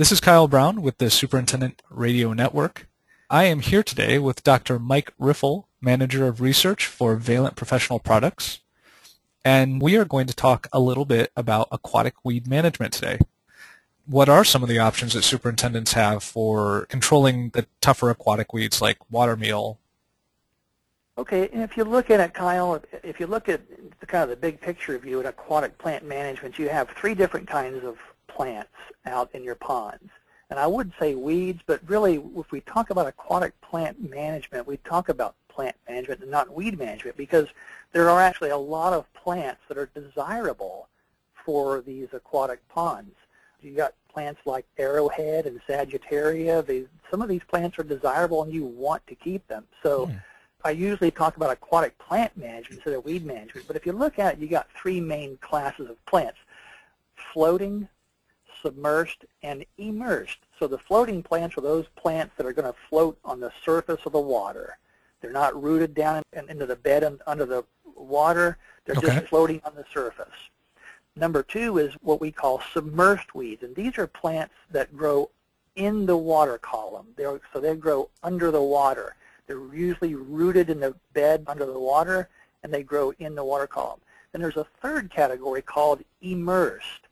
This is Kyle Brown with the Superintendent Radio Network. I am here today with Dr. Mike Riffle, Manager of Research for Valent Professional Products, and we are going to talk a little bit about aquatic weed management today. What are some of the options that superintendents have for controlling the tougher aquatic weeds like watermeal, Okay, and if you look at it, Kyle, if, you look at the kind of the big picture view at aquatic plant management, you have three different kinds of plants out in your ponds. And I would say weeds, but really if we talk about aquatic plant management, we talk about plant management and not weed management because there are actually a lot of plants that are desirable for these aquatic ponds. You got plants like arrowhead and sagittaria. They, some of these plants are desirable and you want to keep them. So. Hmm I usually talk about aquatic plant management instead of weed management, but if you look at it, you got three main classes of plants, floating, submersed, and emersed. So the floating plants are those plants that are going to float on the surface of the water. They're not rooted down in, into the bed and under the water. They're okay. just floating on the surface. Number two is what we call submersed weeds, and these are plants that grow in the water column. They're, so they grow under the water. They're usually rooted in the bed under the water, and they grow in the water column. Then there's a third category called immersed.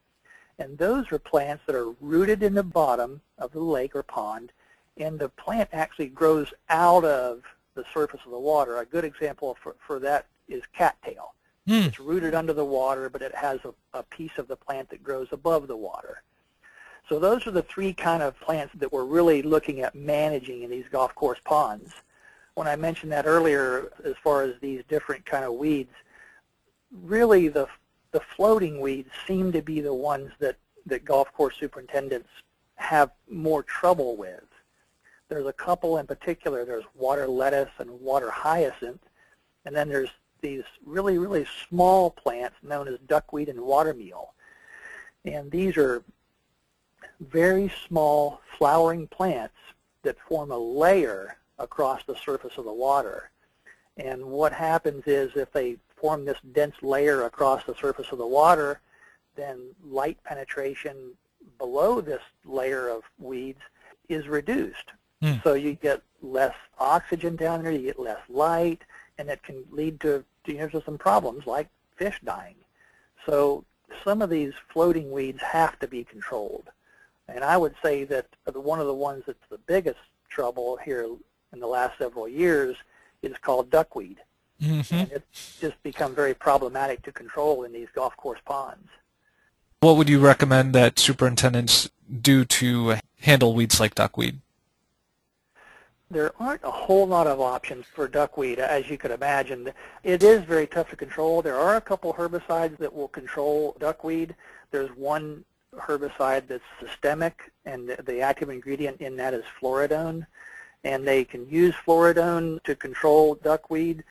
And those are plants that are rooted in the bottom of the lake or pond, and the plant actually grows out of the surface of the water. A good example for, for that is cattail. Mm. It's rooted under the water, but it has a, a piece of the plant that grows above the water. So those are the three kind of plants that we're really looking at managing in these golf course ponds when I mentioned that earlier as far as these different kind of weeds, really the, the floating weeds seem to be the ones that, that golf course superintendents have more trouble with. There's a couple in particular. There's water lettuce and water hyacinth. And then there's these really, really small plants known as duckweed and watermeal. And these are very small flowering plants that form a layer across the surface of the water. And what happens is if they form this dense layer across the surface of the water, then light penetration below this layer of weeds is reduced. Mm. So you get less oxygen down there, you get less light, and it can lead to, you know, to some problems like fish dying. So some of these floating weeds have to be controlled. And I would say that one of the ones that's the biggest trouble here in the last several years is called duckweed. Mm-hmm. And it's just become very problematic to control in these golf course ponds. What would you recommend that superintendents do to handle weeds like duckweed? There aren't a whole lot of options for duckweed, as you could imagine. It is very tough to control. There are a couple herbicides that will control duckweed. There's one herbicide that's systemic, and the active ingredient in that is fluridone and they can use fluridone to control duckweed.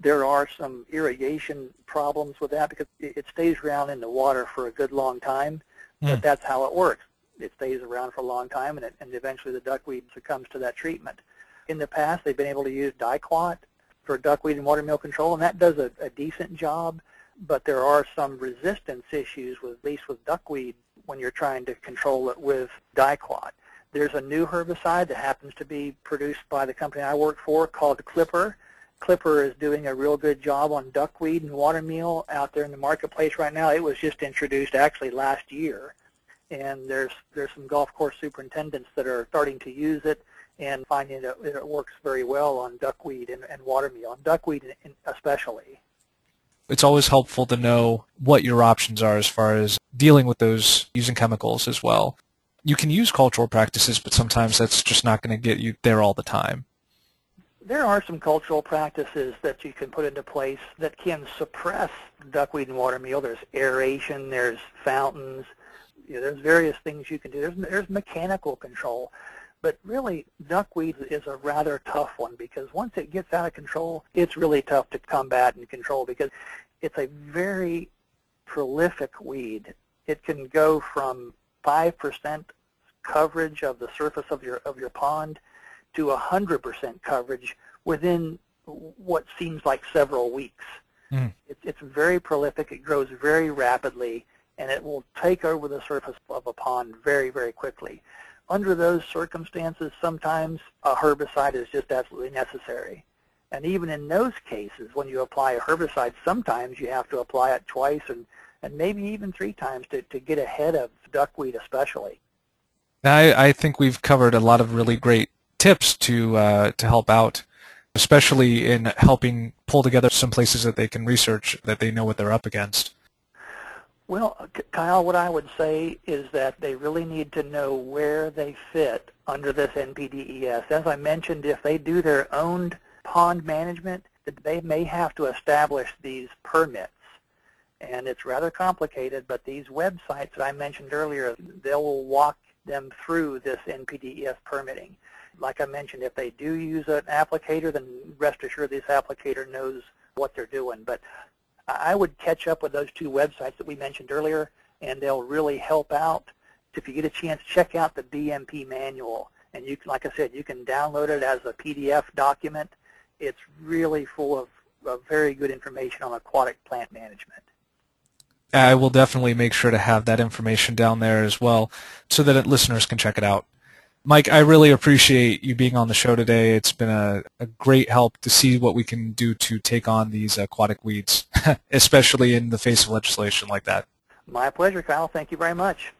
There are some irrigation problems with that because it stays around in the water for a good long time, mm. but hmm. that's how it works. It stays around for a long time, and, it, and eventually the duckweed succumbs to that treatment. In the past, they've been able to use diquat for duckweed and watermeal control, and that does a, a decent job, but there are some resistance issues, with, at least with duckweed, when you're trying to control it with diquat. There's a new herbicide that happens to be produced by the company I work for called Clipper. Clipper is doing a real good job on duckweed and watermeal out there in the marketplace right now. It was just introduced actually last year. And there's there's some golf course superintendents that are starting to use it and finding that it works very well on duckweed and, and watermeal, and duckweed especially. It's always helpful to know what your options are as far as dealing with those using chemicals as well you can use cultural practices, but sometimes that's just not going to get you there all the time. There are some cultural practices that you can put into place that can suppress duckweed and watermeal. There's aeration, there's fountains, you know, there's various things you can do. There's, there's mechanical control. But really, duckweed is a rather tough one because once it gets out of control, it's really tough to combat and control because it's a very prolific weed. It can go from 5% coverage of the surface of your of your pond to 100% coverage within what seems like several weeks. Mm. It, it's very prolific. It grows very rapidly, and it will take over the surface of a pond very, very quickly. Under those circumstances, sometimes a herbicide is just absolutely necessary. And even in those cases, when you apply a herbicide, sometimes you have to apply it twice and, and maybe even three times to, to get ahead of duckweed especially. I, I think we've covered a lot of really great tips to uh, to help out, especially in helping pull together some places that they can research that they know what they're up against. Well, Kyle, what I would say is that they really need to know where they fit under this NPDES. As I mentioned, if they do their own pond management, they may have to establish these permits. And it's rather complicated, but these websites that I mentioned earlier, they will walk them through this NPDES permitting. Like I mentioned, if they do use an applicator, then rest assured this applicator knows what they're doing. But I would catch up with those two websites that we mentioned earlier, and they'll really help out. If you get a chance, check out the BMP manual. And you like I said, you can download it as a PDF document. It's really full of, of very good information on aquatic plant management. I will definitely make sure to have that information down there as well so that listeners can check it out. Mike, I really appreciate you being on the show today. It's been a, a great help to see what we can do to take on these aquatic weeds, especially in the face of legislation like that. My pleasure, Kyle. Thank you very much.